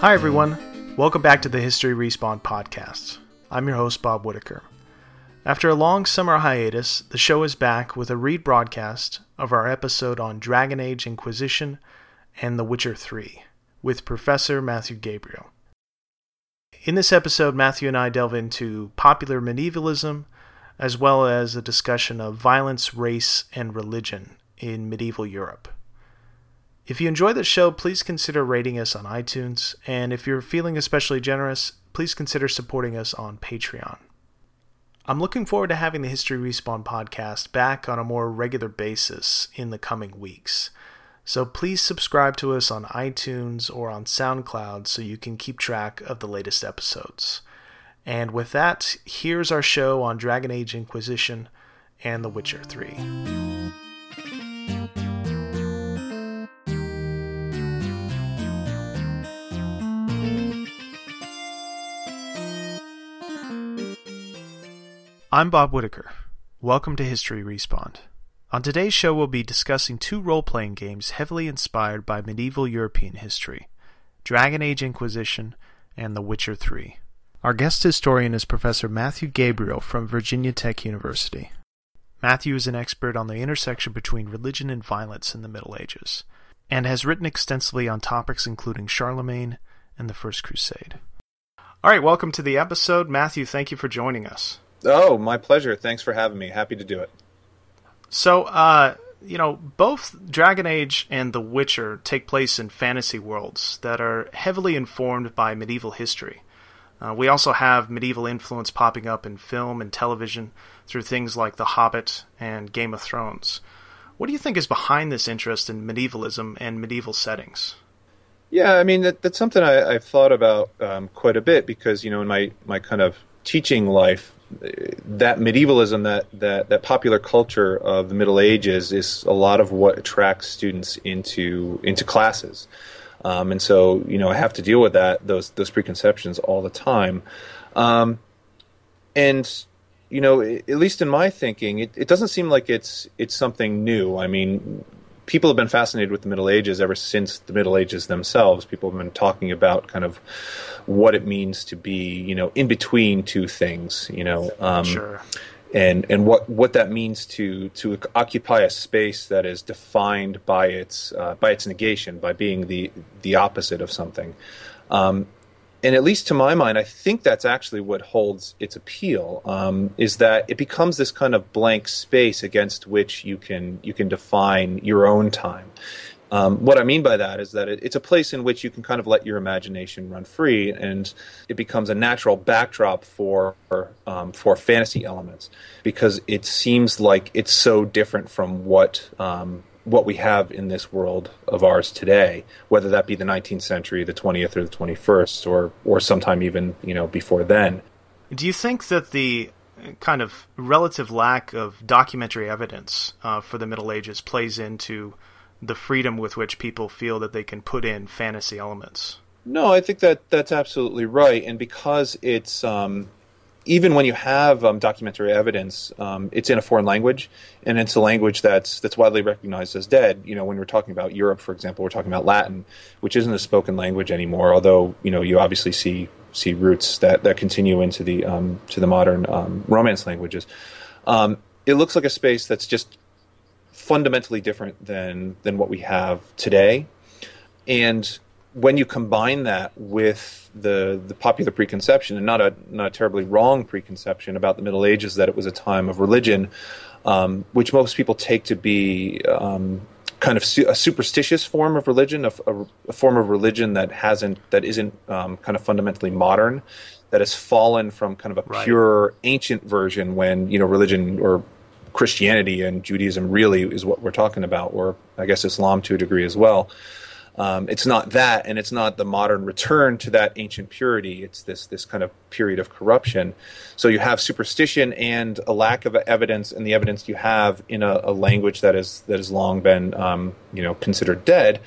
Hi, everyone. Welcome back to the History Respawn podcast. I'm your host, Bob Whitaker. After a long summer hiatus, the show is back with a rebroadcast of our episode on Dragon Age Inquisition and The Witcher 3 with Professor Matthew Gabriele. In this episode, Matthew and I delve into popular medievalism as well as a discussion of violence, race, and religion in medieval Europe. If you enjoy the show, please consider rating us on iTunes, and if you're feeling especially generous, please consider supporting us on Patreon. I'm looking forward to having the History Respawn podcast back on a more regular basis in the coming weeks. So please subscribe to us on iTunes or on SoundCloud so you can keep track of the latest episodes. And with that, here's our show on Dragon Age Inquisition and The Witcher 3. I'm Bob Whitaker. Welcome to History Respawn. On today's show, we'll be discussing two role playing games heavily inspired by medieval European history Dragon Age Inquisition and The Witcher 3. Our guest historian is Professor Matthew Gabriele from Virginia Tech University. Matthew is an expert on the intersection between religion and violence in the Middle Ages, and has written extensively on topics including Charlemagne and the First Crusade. All right, welcome to the episode. Matthew, thank you for joining us. Oh, my pleasure. Thanks for having me. Happy to do it. So, uh, you know, both Dragon Age and The Witcher take place in fantasy worlds that are heavily informed by medieval history. Uh, we also have medieval influence popping up in film and television through things like The Hobbit and Game of Thrones. What do you think is behind this interest in medievalism and medieval settings? Yeah, I mean that, that's something I, have thought about um, quite a bit because you know in my my kind of teaching life, that medievalism, that, that that popular culture of the Middle Ages, is a lot of what attracts students into into classes, um, and so you know I have to deal with that those those preconceptions all the time, um, and you know at least in my thinking, it, it doesn't seem like it's it's something new. I mean, people have been fascinated with the Middle Ages ever since the Middle Ages themselves. People have been talking about kind of what it means to be, you know, in between two things, you know, um, sure. and and what what that means to to occupy a space that is defined by its uh, by its negation, by being the the opposite of something. Um, and at least to my mind, I think that's actually what holds its appeal. Um, is that it becomes this kind of blank space against which you can you can define your own time. Um, what I mean by that is that it, it's a place in which you can kind of let your imagination run free, and it becomes a natural backdrop for um, for fantasy elements because it seems like it's so different from what um, what we have in this world of ours today, whether that be the 19th century, the 20th, or the 21st, or or sometime even you know before then. Do you think that the kind of relative lack of documentary evidence uh, for the Middle Ages plays into the freedom with which people feel that they can put in fantasy elements? No, I think that that's absolutely right, and because it's um, even when you have um, documentary evidence, um, it's in a foreign language, and it's a language that's that's widely recognized as dead. You know, when we're talking about Europe, for example, we're talking about Latin, which isn't a spoken language anymore. Although you know, you obviously see see roots that, that continue into the um, to the modern um, Romance languages. Um, it looks like a space that's just fundamentally different than than what we have today, and when you combine that with the the popular preconception, and not a not a terribly wrong preconception about the Middle Ages that it was a time of religion, um, which most people take to be um, kind of su- a superstitious form of religion, a, a, a, form of religion that hasn't that isn't um, kind of fundamentally modern, that has fallen from kind of a right. pure ancient version when you know religion or Christianity and Judaism really is what we're talking about, or I guess Islam to a degree as well. Um, it's not that, and it's not the modern return to that ancient purity. It's this this kind of period of corruption. So you have superstition and a lack of evidence, and the evidence you have in a, a language that is that has long been um, you know considered dead.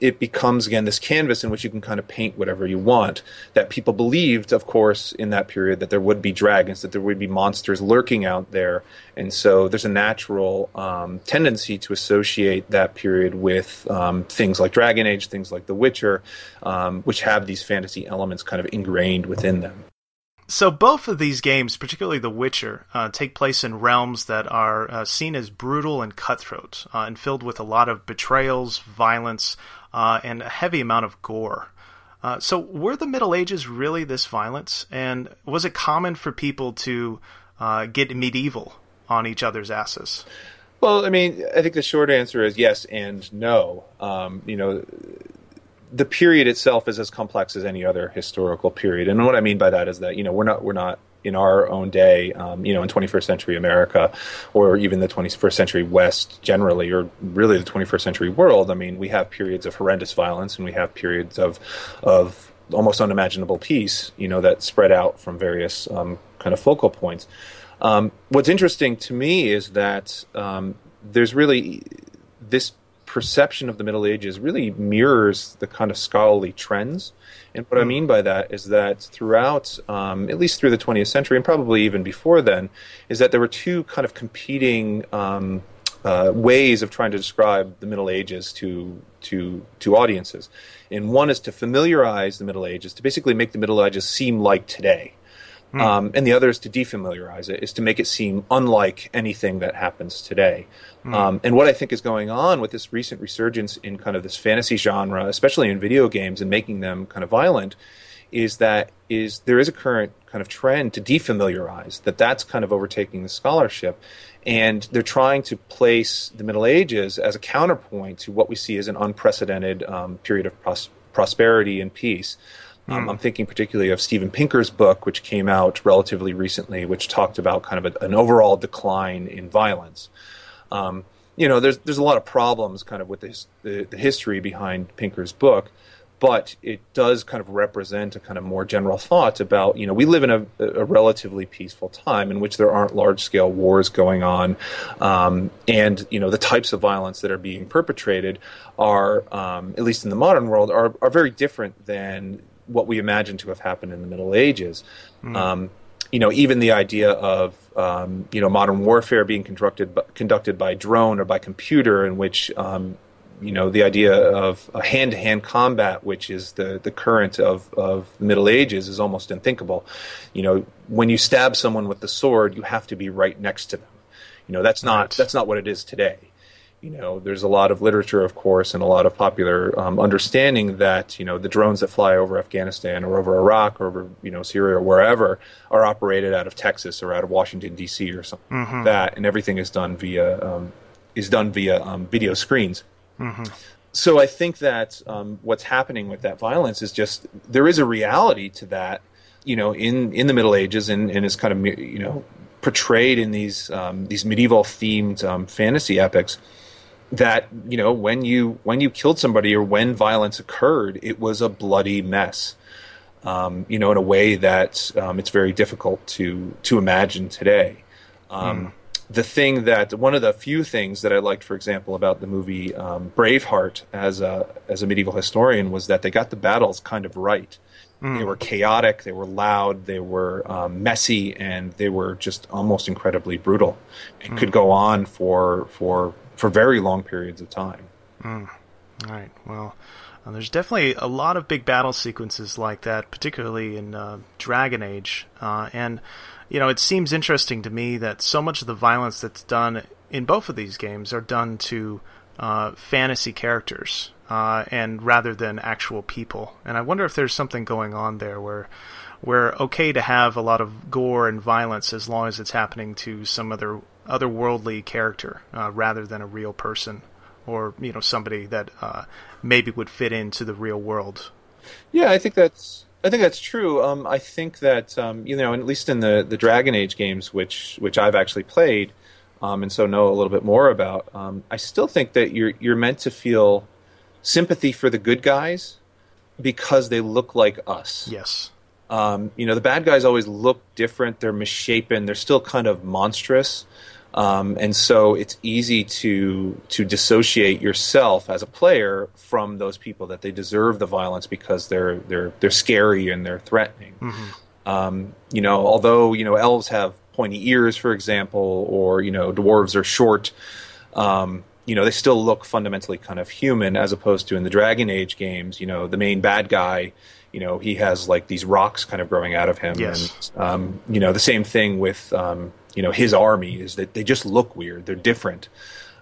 It becomes again this canvas in which you can kind of paint whatever you want. That people believed, of course, in that period that there would be dragons, that there would be monsters lurking out there, and so there's a natural um, tendency to associate that period with um, things like Dragon Age, things like The Witcher, um, which have these fantasy elements kind of ingrained within them. So both of these games, particularly The Witcher, uh, take place in realms that are uh, seen as brutal and cutthroat, uh, and filled with a lot of betrayals, violence, uh, and a heavy amount of gore. Uh, so, were the Middle Ages really this violent? And was it common for people to uh, get medieval on each other's asses? Well, I mean, I think the short answer is yes and no. Um, you know, the period itself is as complex as any other historical period, and what I mean by that is that you know we're not we're not in our own day, um, you know, in 21st century America, or even the 21st century West generally, or really the 21st century world. I mean, we have periods of horrendous violence, and we have periods of of almost unimaginable peace, you know, that spread out from various um, kind of focal points. Um, what's interesting to me is that um, there's really this perception of the Middle Ages really mirrors the kind of scholarly trends. And what I mean by that is that throughout, um, at least through the 20th century, and probably even before then, is that there were two kind of competing um, uh, ways of trying to describe the Middle Ages to to to audiences. And one is to familiarize the Middle Ages, to basically make the Middle Ages seem like today. Hmm. Um, and the other is to defamiliarize it, is to make it seem unlike anything that happens today. Hmm. Um, and what I think is going on with this recent resurgence in kind of this fantasy genre, especially in video games and making them kind of violent, is that is there is a current kind of trend to defamiliarize that that's kind of overtaking the scholarship and they're trying to place the middle ages as a counterpoint to what we see as an unprecedented um, period of pros- prosperity and peace um, hmm. I'm thinking particularly of Steven Pinker's book, which came out relatively recently, which talked about kind of a, an overall decline in violence. Um, you know, there's there's a lot of problems kind of with this, the, the history behind Pinker's book, but it does kind of represent a kind of more general thought about you know we live in a, a relatively peaceful time in which there aren't large scale wars going on, um, and you know the types of violence that are being perpetrated are um, at least in the modern world are are very different than what we imagine to have happened in the Middle Ages. Mm. Um, you know, even the idea of um, you know modern warfare being conducted by, conducted by drone or by computer, in which um, you know the idea of a hand-to-hand combat, which is the the current of of the Middle Ages, is almost unthinkable. You know, when you stab someone with the sword, you have to be right next to them. You know, that's not right. that's not what it is today you know, there's a lot of literature, of course, and a lot of popular um, understanding that you know the drones that fly over Afghanistan or over Iraq or over you know Syria or wherever are operated out of Texas or out of Washington D.C. or something mm-hmm. like that, and everything is done via um, is done via um, video screens. Mm-hmm. So I think that um, what's happening with that violence is just there is a reality to that, you know, in in the Middle Ages and, and is kind of you know portrayed in these um, these medieval themed um, fantasy epics that you know when you when you killed somebody or when violence occurred, it was a bloody mess. Um, you know, in a way that um, it's very difficult to to imagine today. Um, mm. The thing that one of the few things that I liked, for example, about the movie um, Braveheart as a as a medieval historian was that they got the battles kind of right. Mm. They were chaotic, they were loud, they were um, messy, and they were just almost incredibly brutal. It mm. could go on for for for very long periods of time. Mm. All right. Well, uh, there's definitely a lot of big battle sequences like that, particularly in uh, Dragon Age. Uh, and, you know, it seems interesting to me that so much of the violence that's done in both of these games are done to uh, fantasy characters. Uh, and rather than actual people, and I wonder if there's something going on there where we're okay to have a lot of gore and violence as long as it's happening to some other otherworldly character uh, rather than a real person or you know somebody that uh, maybe would fit into the real world. Yeah, I think that's I think that's true. Um, I think that um, you know, at least in the the Dragon Age games, which which I've actually played, um, and so know a little bit more about. Um, I still think that you're you're meant to feel sympathy for the good guys because they look like us. Yes. Um, you know, the bad guys always look different. They're misshapen. They're still kind of monstrous. Um, and so it's easy to to dissociate yourself as a player from those people that they deserve the violence because they're they're they're scary and they're threatening. Mm-hmm. Um, you know, although you know elves have pointy ears, for example, or you know dwarves are short. Um, you know, they still look fundamentally kind of human as opposed to in the Dragon Age games. You know, the main bad guy you know he has like these rocks kind of growing out of him yes. and um, you know the same thing with um, you know his army is that they just look weird. They're different,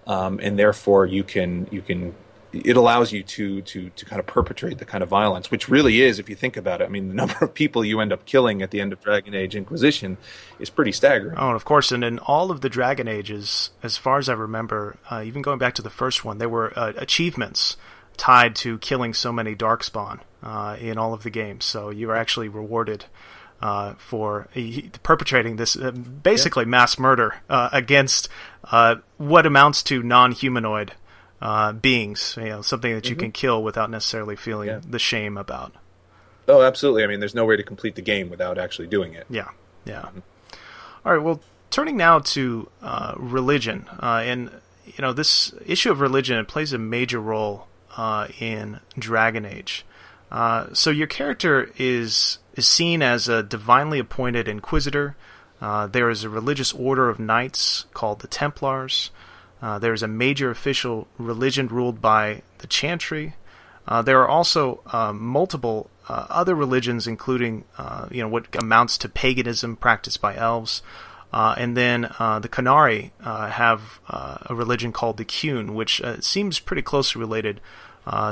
um, and therefore you can you can it allows you to to to kind of perpetrate the kind of violence, which really is, if you think about it. I mean, the number of people you end up killing at the end of Dragon Age Inquisition is pretty staggering. Oh, and of course, and in all of the Dragon Ages, as far as I remember, uh, even going back to the first one, there were uh, achievements tied to killing so many Darkspawn uh, in all of the games. So you were actually rewarded uh, for he, perpetrating this uh, basically yeah. mass murder uh, against uh, what amounts to non-humanoid uh, beings. You know, something that you mm-hmm. can kill without necessarily feeling yeah. the shame about. Oh, absolutely. I mean, there's no way to complete the game without actually doing it. Yeah, yeah. Mm-hmm. All right. Well, turning now to uh, religion, and you know, this issue of religion plays a major role in Dragon Age. so your character is is seen as a divinely appointed inquisitor. Uh, there is a religious order of knights called the Templars. Uh, there is a major official religion ruled by the Chantry. Uh, there are also uh, multiple uh, other religions, including uh, you know what amounts to paganism practiced by elves. and then the Qunari have a religion called the Qun, which seems pretty closely related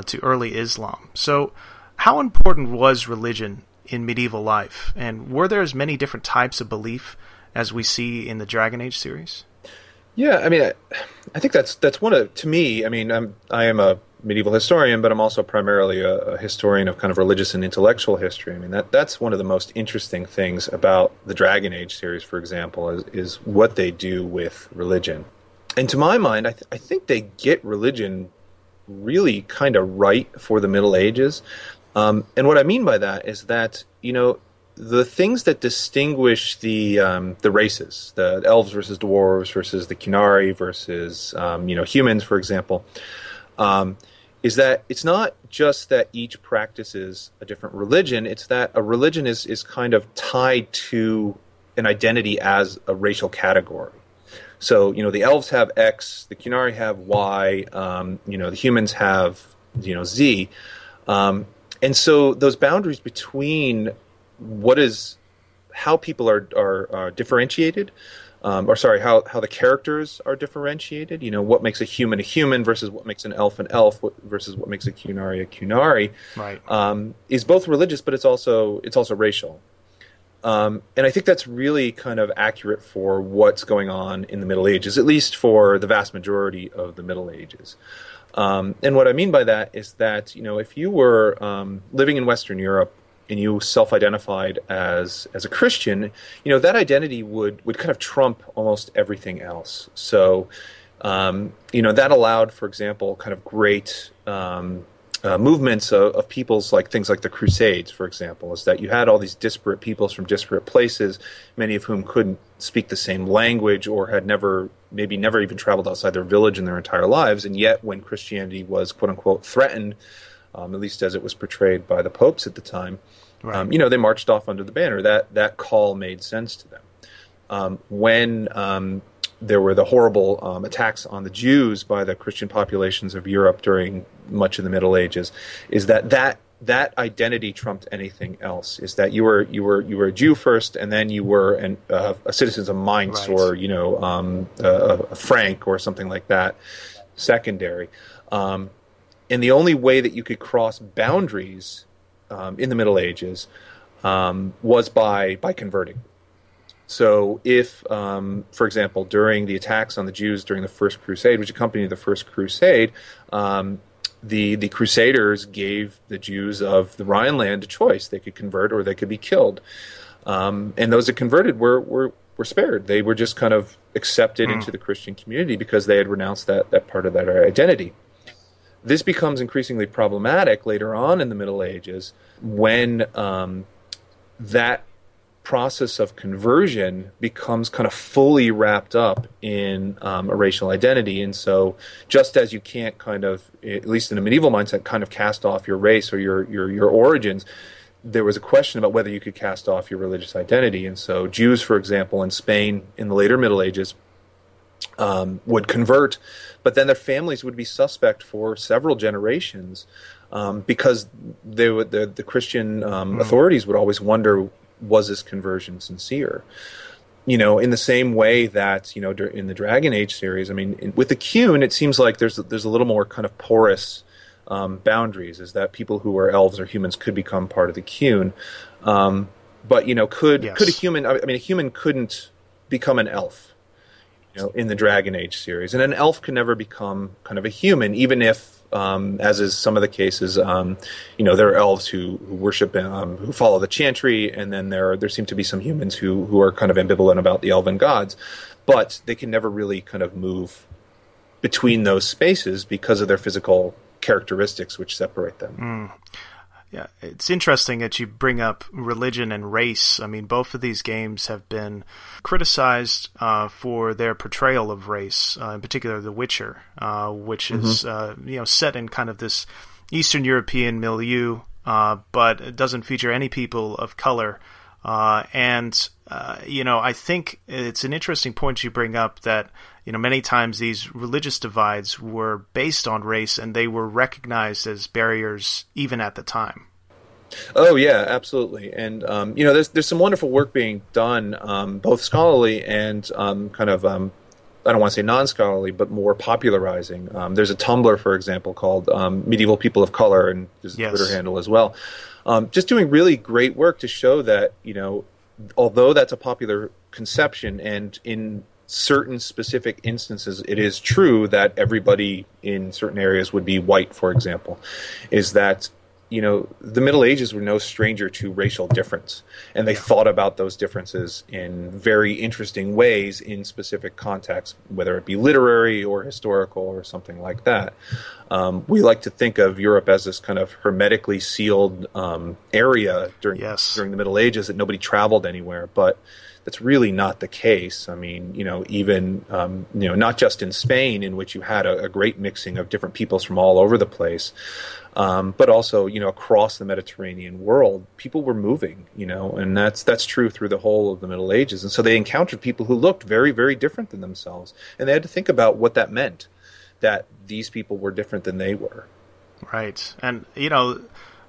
to early Islam. So, how important was religion in medieval life? And were there as many different types of belief as we see in the Dragon Age series? Yeah, I mean, I, I think that's that's one of to me. I mean, I'm I am a medieval historian, but I'm also primarily a, a, historian of kind of religious and intellectual history. I mean, that that's one of the most interesting things about the Dragon Age series, for example, is is what they do with religion. And to my mind, I, th- I think they get religion really kind of right for the Middle Ages. Um, and what I mean by that is that you know the things that distinguish the um, the races, the elves versus dwarves versus the Qunari versus um, you know humans, for example, um, is that it's not just that each practices a different religion. It's that a religion is is kind of tied to an identity as a racial category. So you know the elves have X, the Qunari have Y, um, you know the humans have you know Z. Um, and so those boundaries between what is how people are are, are differentiated um, or sorry how how the characters are differentiated you know what makes a human a human versus what makes an elf an elf what, versus what makes a Qunari a Qunari right um, is both religious but it's also it's also racial um, and I think that's really kind of accurate for what's going on in the Middle Ages, at least for the vast majority of the Middle Ages. Um, and what I mean by that is that you know if you were um, living in Western Europe and you self-identified as as a Christian, you know that identity would would kind of trump almost everything else. So um, you know that allowed, for example, kind of great um, uh, movements of, of, peoples like things like the Crusades, for example, is that you had all these disparate peoples from disparate places, many of whom couldn't speak the same language or had never, maybe never even traveled outside their village in their entire lives. And yet, when Christianity was quote unquote threatened, um, at least as it was portrayed by the popes at the time, right. um, you know, they marched off under the banner. That that call made sense to them. Um, when um, there were the horrible um, attacks on the Jews by the Christian populations of Europe during much of the Middle Ages, is that that that identity trumped anything else. Is that you were you were you were a Jew first, and then you were an, uh, a citizen of Mainz right. or you know um, a, a, Frank or something like that, secondary. Um, and the only way that you could cross boundaries um, in the Middle Ages um, was by by converting. So, if, um, for example, during the attacks on the Jews during the First Crusade, which accompanied the First Crusade, um, the the Crusaders gave the Jews of the Rhineland a choice: they could convert or they could be killed. Um, and those that converted were, were were spared. They were just kind of accepted mm. into the Christian community because they had renounced that that part of their identity. This becomes increasingly problematic later on in the Middle Ages when um, that process of conversion becomes kind of fully wrapped up in um, a racial identity. And so, just as you can't kind of, at least in a medieval mindset, kind of cast off your race or your your, your origins, there was a question about whether you could cast off your religious identity. And so, Jews, for example, in Spain in the later Middle Ages, um, would convert, but then their families would be suspect for several generations um, because they would, the, the Christian um, mm. authorities would always wonder was this conversion sincere? You know, in the same way that you know in the Dragon Age series, I mean, in, with the Qun, it seems like there's there's a little more kind of porous um, boundaries. Is that people who are elves or humans could become part of the Qun, um, but you know, could yes. could a human? I mean, a human couldn't become an elf. You know, in the Dragon Age series, and an elf can never become kind of a human, even if um, as is some of the cases. Um, you know, there are elves who, who worship, um, who follow the chantry, and then there there seem to be some humans who who are kind of ambivalent about the elven gods, but they can never really kind of move between those spaces because of their physical characteristics which separate them. Mm. Yeah, it's interesting that you bring up religion and race. I mean, both of these games have been criticized uh, for their portrayal of race, uh, in particular, The Witcher, uh, which mm-hmm. is uh, you know set in kind of this Eastern European milieu, uh, but it doesn't feature any people of color. Uh, and you know, I think it's an interesting point you bring up that you know, many times these religious divides were based on race and they were recognized as barriers even at the time. Oh yeah, absolutely. And um, you know, there's there's some wonderful work being done, um, both scholarly and um, kind of um, I don't want to say non-scholarly, but more popularizing. Um, there's a Tumblr, for example, called um, Medieval People of Color, and there's a yes. Twitter handle as well. Um, just doing really great work to show that you know, although that's a popular conception, and in certain specific instances, it is true that everybody in certain areas would be white, for example, is that you know the Middle Ages were no stranger to racial difference, and they thought about those differences in very interesting ways in specific contexts, whether it be literary or historical or something like that. Um, we like to think of Europe as this kind of hermetically sealed um, area during yes. during the Middle Ages that nobody traveled anywhere, but that's really not the case. I mean, you know, even um, you know, not just in Spain, in which you had a, a great mixing of different peoples from all over the place, um, but also you know across the Mediterranean world, people were moving. You know, and that's that's true through the whole of the Middle Ages, and so they encountered people who looked very very different than themselves, and they had to think about what that meant, that these people were different than they were. Right, and you know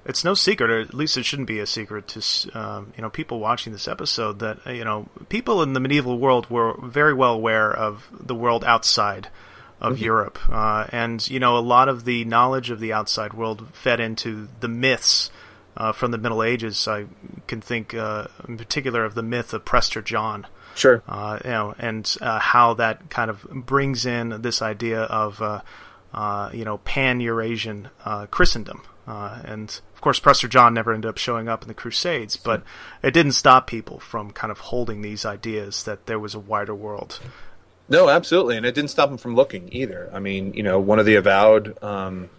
it's no secret, or at least it shouldn't be a secret to um, you know people watching this episode that uh, you know people in the medieval world were very well aware of the world outside of mm-hmm. Europe, uh, and you know a lot of the knowledge of the outside world fed into the myths uh, from the Middle Ages. I can think uh, in particular of the myth of Prester John. Sure. Uh, you know, and uh, how that kind of brings in this idea of you know pan Eurasian Christendom. Uh, and of course, Prester John never ended up showing up in the Crusades, but it didn't stop people from kind of holding these ideas that there was a wider world. No, absolutely, and it didn't stop them from looking either. I mean, you know, one of the avowed um,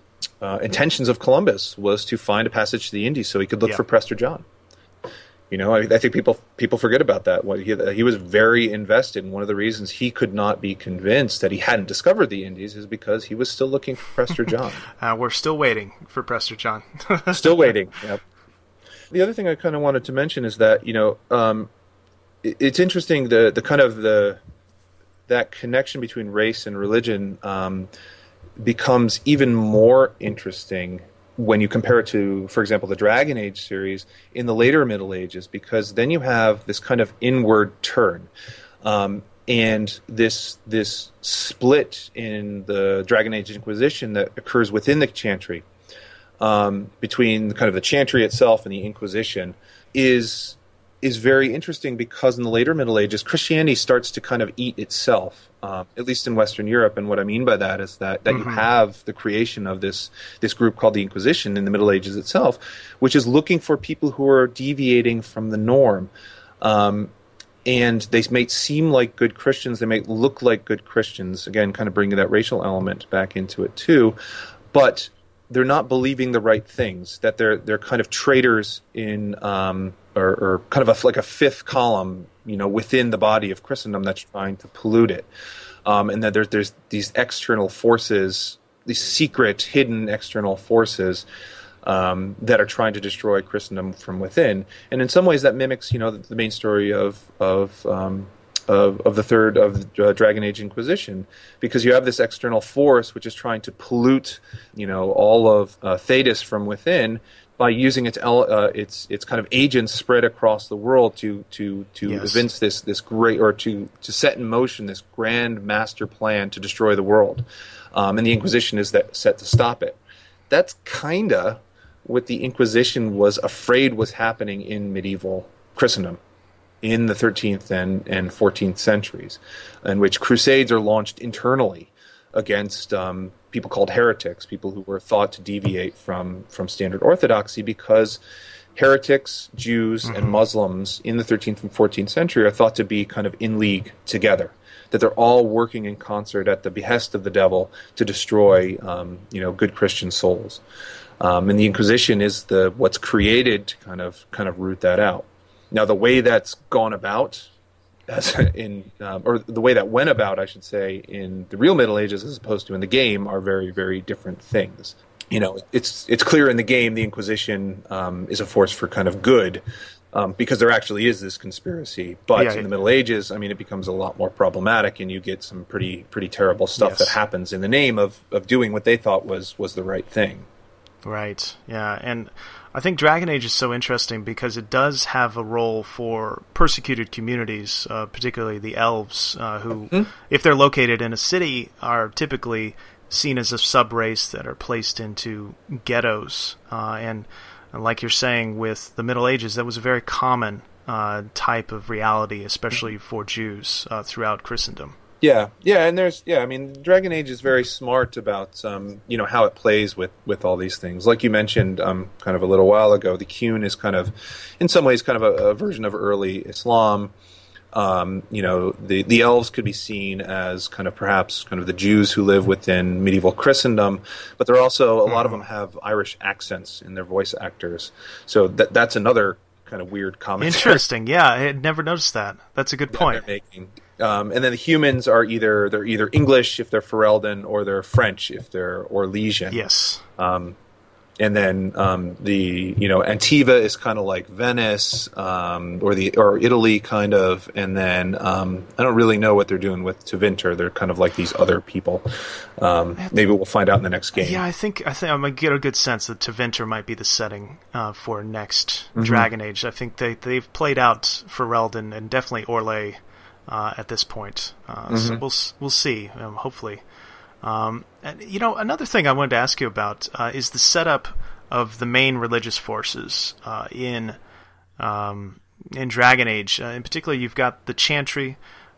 uh, intentions of Columbus was to find a passage to the Indies so he could look yeah. for Prester John. You know, I, I, think people people forget about that. He, he was very invested. And one of the reasons he could not be convinced that he hadn't discovered the Indies is because he was still looking for Prester John. uh, we're still waiting for Prester John. still waiting. Yep. The other thing I kind of wanted to mention is that you know um, it, it's interesting the the kind of the that connection between race and religion um, becomes even more interesting when you compare it to, for example, the Dragon Age series in the later Middle Ages, because then you have this kind of inward turn. Um, and this this split in the Dragon Age Inquisition that occurs within the Chantry, um, between kind of the Chantry itself and the Inquisition, is is very interesting because in the later Middle Ages, Christianity starts to kind of eat itself, uh, at least in Western Europe. And what I mean by that is that, that mm-hmm. you have the creation of this this group called the Inquisition in the Middle Ages itself, which is looking for people who are deviating from the norm. Um, and they may seem like good Christians, they may look like good Christians. Again, kind of bringing that racial element back into it too, but they're not believing the right things. That they're they're kind of traitors in um, or, or kind of a, like a fifth column, you know, within the body of Christendom that's trying to pollute it, um, and that there's there's these external forces, these secret, hidden external forces. Um, that are trying to destroy Christendom from within, and in some ways that mimics, you know, the, the main story of of um, of, of the third of uh, Dragon Age Inquisition, because you have this external force which is trying to pollute, you know, all of uh, Thedas from within by using its uh, its its kind of agents spread across the world to to to yes. evince this this great or to to set in motion this grand master plan to destroy the world, um, and the Inquisition is that set to stop it. That's kinda what the Inquisition was afraid was happening in medieval Christendom in the 13th and, and 14th centuries, in which crusades are launched internally against um, people called heretics, people who were thought to deviate from, from standard orthodoxy because heretics, Jews, mm-hmm. and Muslims in the 13th and 14th century are thought to be kind of in league together. That they're all working in concert at the behest of the devil to destroy, um, you know, good Christian souls. Um, and the Inquisition is the what's created to kind of kind of root that out. Now, the way that's gone about, as in um, or the way that went about, I should say, in the real Middle Ages as opposed to in the game, are very, very different things. You know, it's it's clear in the game the Inquisition um, is a force for kind of good, um, because there actually is this conspiracy. But yeah, in the Middle Ages, I mean, it becomes a lot more problematic, and you get some pretty pretty terrible stuff yes. that happens in the name of, of doing what they thought was was the right thing. Right. Yeah, and I think Dragon Age is so interesting because it does have a role for persecuted communities, uh, particularly the elves, uh, who, mm-hmm. if they're located in a city, are typically seen as a sub race that are placed into ghettos. Uh, and, and, like you're saying, with the Middle Ages, that was a very common uh, type of reality, especially mm-hmm. for Jews uh, throughout Christendom. Yeah, yeah, and there's yeah, I mean, Dragon Age is very smart about um, you know how it plays with with all these things. Like you mentioned, um, kind of a little while ago, the Qun is kind of, in some ways, kind of a, a version of early Islam. Um, you know, the the elves could be seen as kind of perhaps kind of the Jews who live within medieval Christendom, but they're also a lot of mm-hmm. them have Irish accents in their voice actors. So that that's another kind of weird comment. Interesting. Yeah, I had never noticed that. That's a good point. Making. Um, and then the humans are either they're either English if they're Ferelden or they're French if they're Orlesian. Yes. Um, and then um, the you know Antiva is kind of like Venice um, or the or Italy kind of, and then um, I don't really know what they're doing with Tevinter. They're kind of like these other people. Um, maybe we'll find out in the next game. Yeah, I think I think I might get a good sense that Tevinter might be the setting uh, for next mm-hmm. Dragon Age. I think they they've played out Ferelden and definitely Orlais uh, at this point. Uh, mm-hmm. So we'll we'll see. Um, hopefully, um, and you know another thing I wanted to ask you about uh, is the setup of the main religious forces uh, in um, in Dragon Age. Uh, in particular, you've got the Chantry,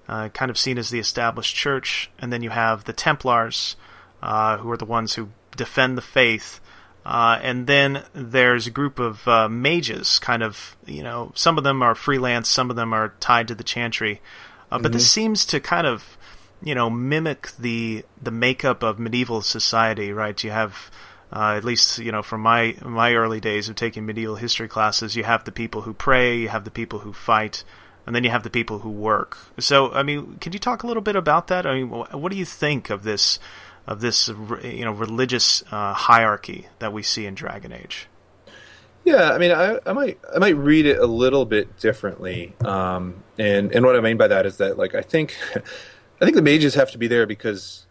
uh, kind of seen as the established church, and then you have the Templars, who are the ones who defend the faith. Uh, and then there's a group of uh, mages, kind of, you know, some of them are freelance, some of them are tied to the Chantry. Uh, but mm-hmm. this seems to kind of, you know, mimic the the makeup of medieval society, right? You have uh, at least you know from my my early days of taking medieval history classes, you have the people who pray, you have the people who fight, and then you have the people who work. So, I mean, can you talk a little bit about that? I mean, what do you think of this of this you know religious uh, hierarchy that we see in Dragon Age? Yeah, I mean, I, I might I might read it a little bit differently, um, and and what I mean by that is that like I think I think the mages have to be there because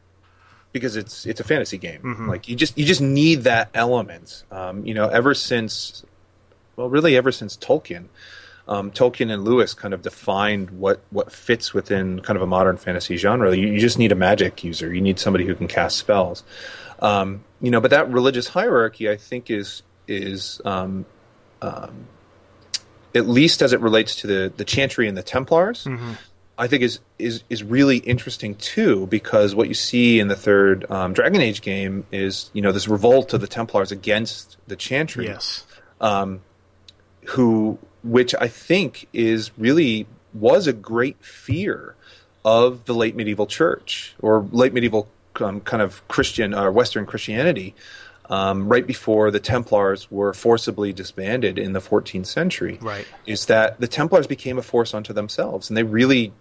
because it's it's a fantasy game. Mm-hmm. Like you just you just need that element. Um, you know, ever since well, really ever since Tolkien, um, Tolkien and Lewis kind of defined what what fits within kind of a modern fantasy genre. You, you just need a magic user. You need somebody who can cast spells. Um, you know, but that religious hierarchy, I think, is is um, um, at least as it relates to the the Chantry and the Templars. Mm-hmm. I think is is is really interesting too because what you see in the third um, Dragon Age game is you know this revolt of the Templars against the Chantry, yes, um, who which I think is really was a great fear of the late medieval church or late medieval um, kind of Christian or uh, Western Christianity um, right before the Templars were forcibly disbanded in the 14th century. Right. Is that the Templars became a force unto themselves, and they really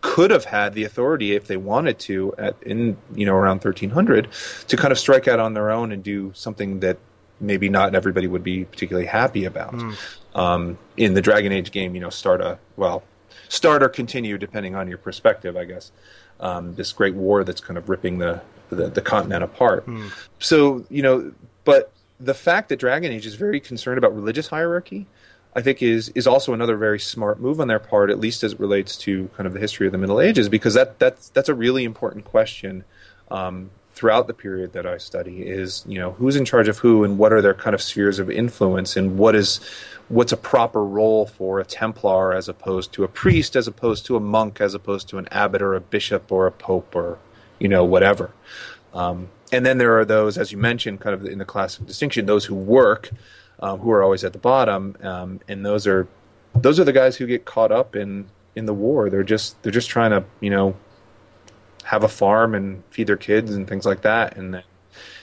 could have had the authority if they wanted to at in you know around 1300 to kind of strike out on their own and do something that maybe not everybody would be particularly happy about. Mm. Um, in the Dragon Age game, you know, start a well, start or continue depending on your perspective, I guess. Um, this great war that's kind of ripping the the, the continent apart. Mm. So you know, but the fact that Dragon Age is very concerned about religious hierarchy, I think is is also another very smart move on their part, at least as it relates to kind of the history of the Middle Ages, because that that's that's a really important question. Um, throughout the period that I study is you know who's in charge of who and what are their kind of spheres of influence and what is what's a proper role for a Templar as opposed to a priest as opposed to a monk as opposed to an abbot or a bishop or a pope or you know whatever um, and then there are those as you mentioned kind of in the classic distinction those who work um, who are always at the bottom um, and those are those are the guys who get caught up in in the war they're just they're just trying to you know have a farm and feed their kids and things like that. And then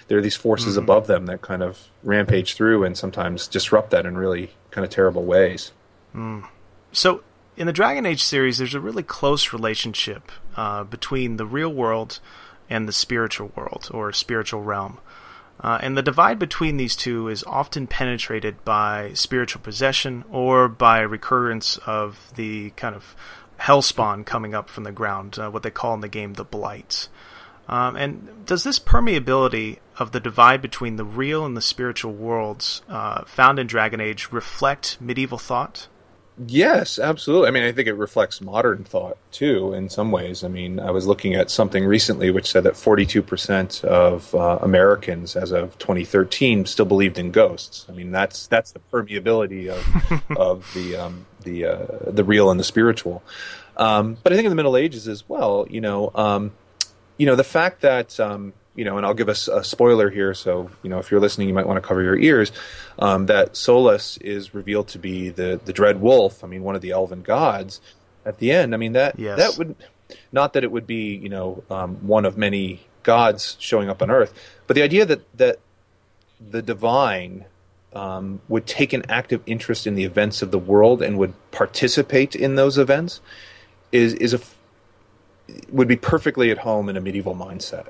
there are these forces mm-hmm. above them that kind of rampage through and sometimes disrupt that in really kind of terrible ways. Mm. So, in the Dragon Age series, there's a really close relationship uh, between the real world and the spiritual world or spiritual realm. Uh, and the divide between these two is often penetrated by spiritual possession or by recurrence of the kind of hellspawn coming up from the ground, uh, what they call in the game the blights. Um, and does this permeability of the divide between the real and the spiritual worlds uh, found in Dragon Age reflect medieval thought? Yes, absolutely. I mean, I think it reflects modern thought too, in some ways. I mean, I was looking at something recently which said that 42% of uh, Americans, as of 2013, still believed in ghosts. I mean, that's that's the permeability of of the um, the uh, the real and the spiritual. Um, but I think in the Middle Ages as well, you know, um, you know, the fact that um, you know, and I'll give us a, a, spoiler here. So, you know, if you're listening, you might want to cover your ears. Um, that Solas is revealed to be the the dread wolf. I mean, one of the elven gods. At the end, I mean that yes. that would not that it would be you know um, one of many gods showing up on Earth, but the idea that that the divine um, would take an active interest in the events of the world and would participate in those events is is a would be perfectly at home in a medieval mindset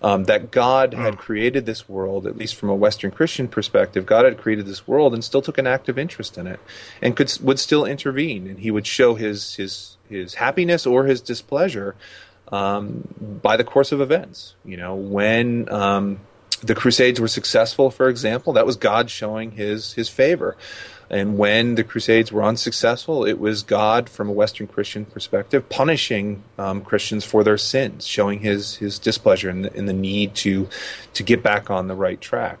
um, that God had hmm. created this world, at least from a Western Christian perspective, God had created this world and still took an active interest in it, and could would still intervene, and He would show His His His happiness or His displeasure um, by the course of events. You know, when um, the Crusades were successful, for example, that was God showing His His favor. And when the Crusades were unsuccessful, it was God, from a Western Christian perspective, punishing um, Christians for their sins, showing his his displeasure and the, the, need to to get back on the right track.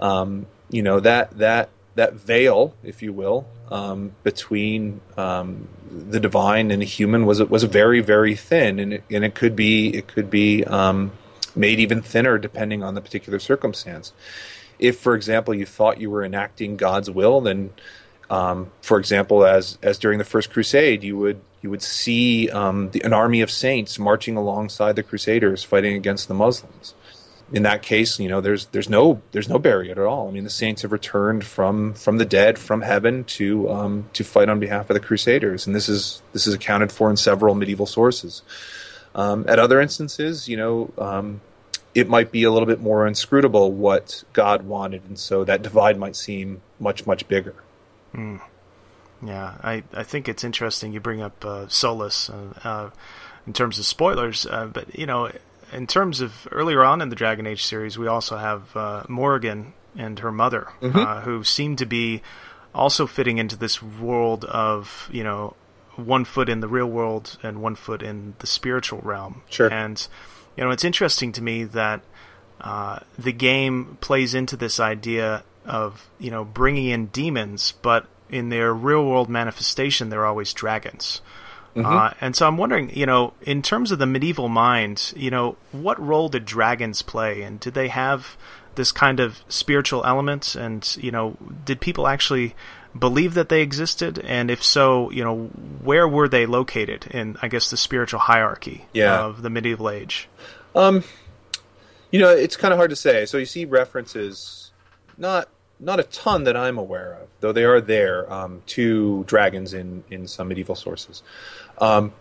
Um, you know that that that veil, if you will, um, between um, the divine and the human was was very very thin, and it, and it could be it could be um, made even thinner depending on the particular circumstance if, for example, you thought you were enacting God's will, then, um, for example, as as during the First Crusade, you would you would see um, the, an army of saints marching alongside the Crusaders fighting against the Muslims. In that case, you know, there's there's no there's no barrier at all. I mean, the saints have returned from from the dead, from heaven, to um, to fight on behalf of the Crusaders, and this is this is accounted for in several medieval sources. Um, at other instances, you know, um, it might be a little bit more inscrutable what God wanted, and so that divide might seem much much bigger. Mm. Yeah, I I think it's interesting you bring up uh, Solas uh, uh, in terms of spoilers, uh, but you know, in terms of earlier on in the Dragon Age series, we also have uh, Morrigan and her mother, mm-hmm. Uh, who seem to be also fitting into this world of you know one foot in the real world and one foot in the spiritual realm. Sure, and you know, it's interesting to me that uh, the game plays into this idea of you know bringing in demons, but in their real world manifestation, they're always dragons. Mm-hmm. Uh, and so I'm wondering, you know, in terms of the medieval mind, you know, what role did dragons play, and did they have this kind of spiritual element? And you know, did people actually believe that they existed? And if so, you know, where were they located in, I guess, the spiritual hierarchy yeah. of the medieval age? Um, You know, it's kind of hard to say. So you see references, not not a ton that I'm aware of, though they are there um, to dragons in in some medieval sources. Um,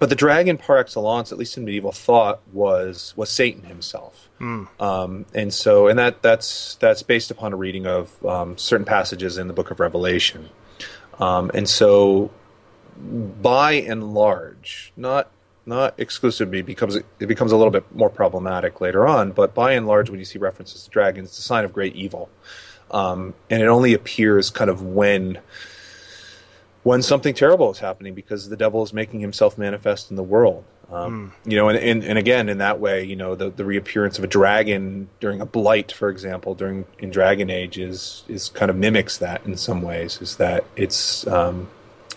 but the dragon par excellence, at least in medieval thought, was was Satan himself. Mm. Um, and so, and that that's that's based upon a reading of um, certain passages in the Book of Revelation. Um, and so, by and large, not not exclusively becomes it becomes a little bit more problematic later on. But by and large, when you see references to dragons, it's a sign of great evil, um, and it only appears kind of when when something terrible is happening because the devil is making himself manifest in the world. Um, mm. You know, and, and, and again, in that way, you know, the, the reappearance of a dragon during a blight, for example, during in Dragon Age is is kind of mimics that in some ways. Is that it's um,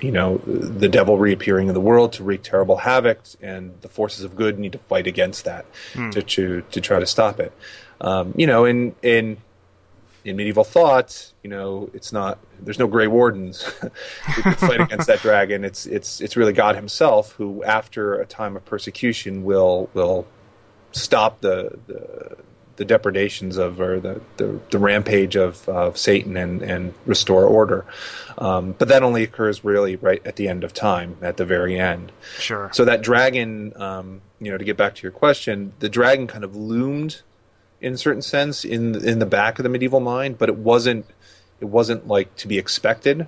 you know the devil reappearing in the world to wreak terrible havoc, and the forces of good need to fight against that mm. to, to to try to stop it. Um, you know, in in in medieval thought, you know, it's not there's no Grey Wardens who can fight against that dragon. It's it's it's really God Himself who, after a time of persecution, will will stop the the, the depredations of or the, the, the rampage of, of Satan and and restore order. Um, but that only occurs really right at the end of time, at the very end. Sure. So that dragon, um, you know, to get back to your question, the dragon kind of loomed in a certain sense in in the back of the medieval mind, but it wasn't it wasn't like to be expected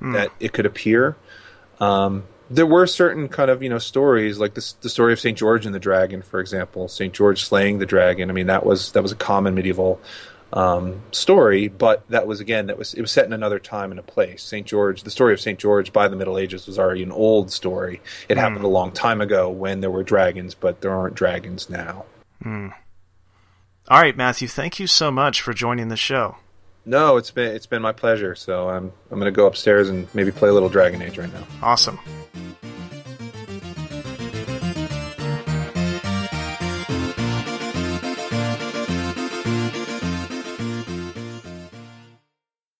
mm. that it could appear. Um, there were certain kind of you know stories like this, the story of Saint George and the dragon, for example, Saint George slaying the dragon. I mean that was that was a common medieval um, story, but that was again that was it was set in another time and a place. Saint George, the story of Saint George by the Middle Ages was already an old story. It mm. happened a long time ago when there were dragons, but there aren't dragons now. Mm. All right, Matthew, thank you so much for joining the show. No, it's been it's been my pleasure. So I'm I'm going to go upstairs and maybe play a little Dragon Age right now. Awesome.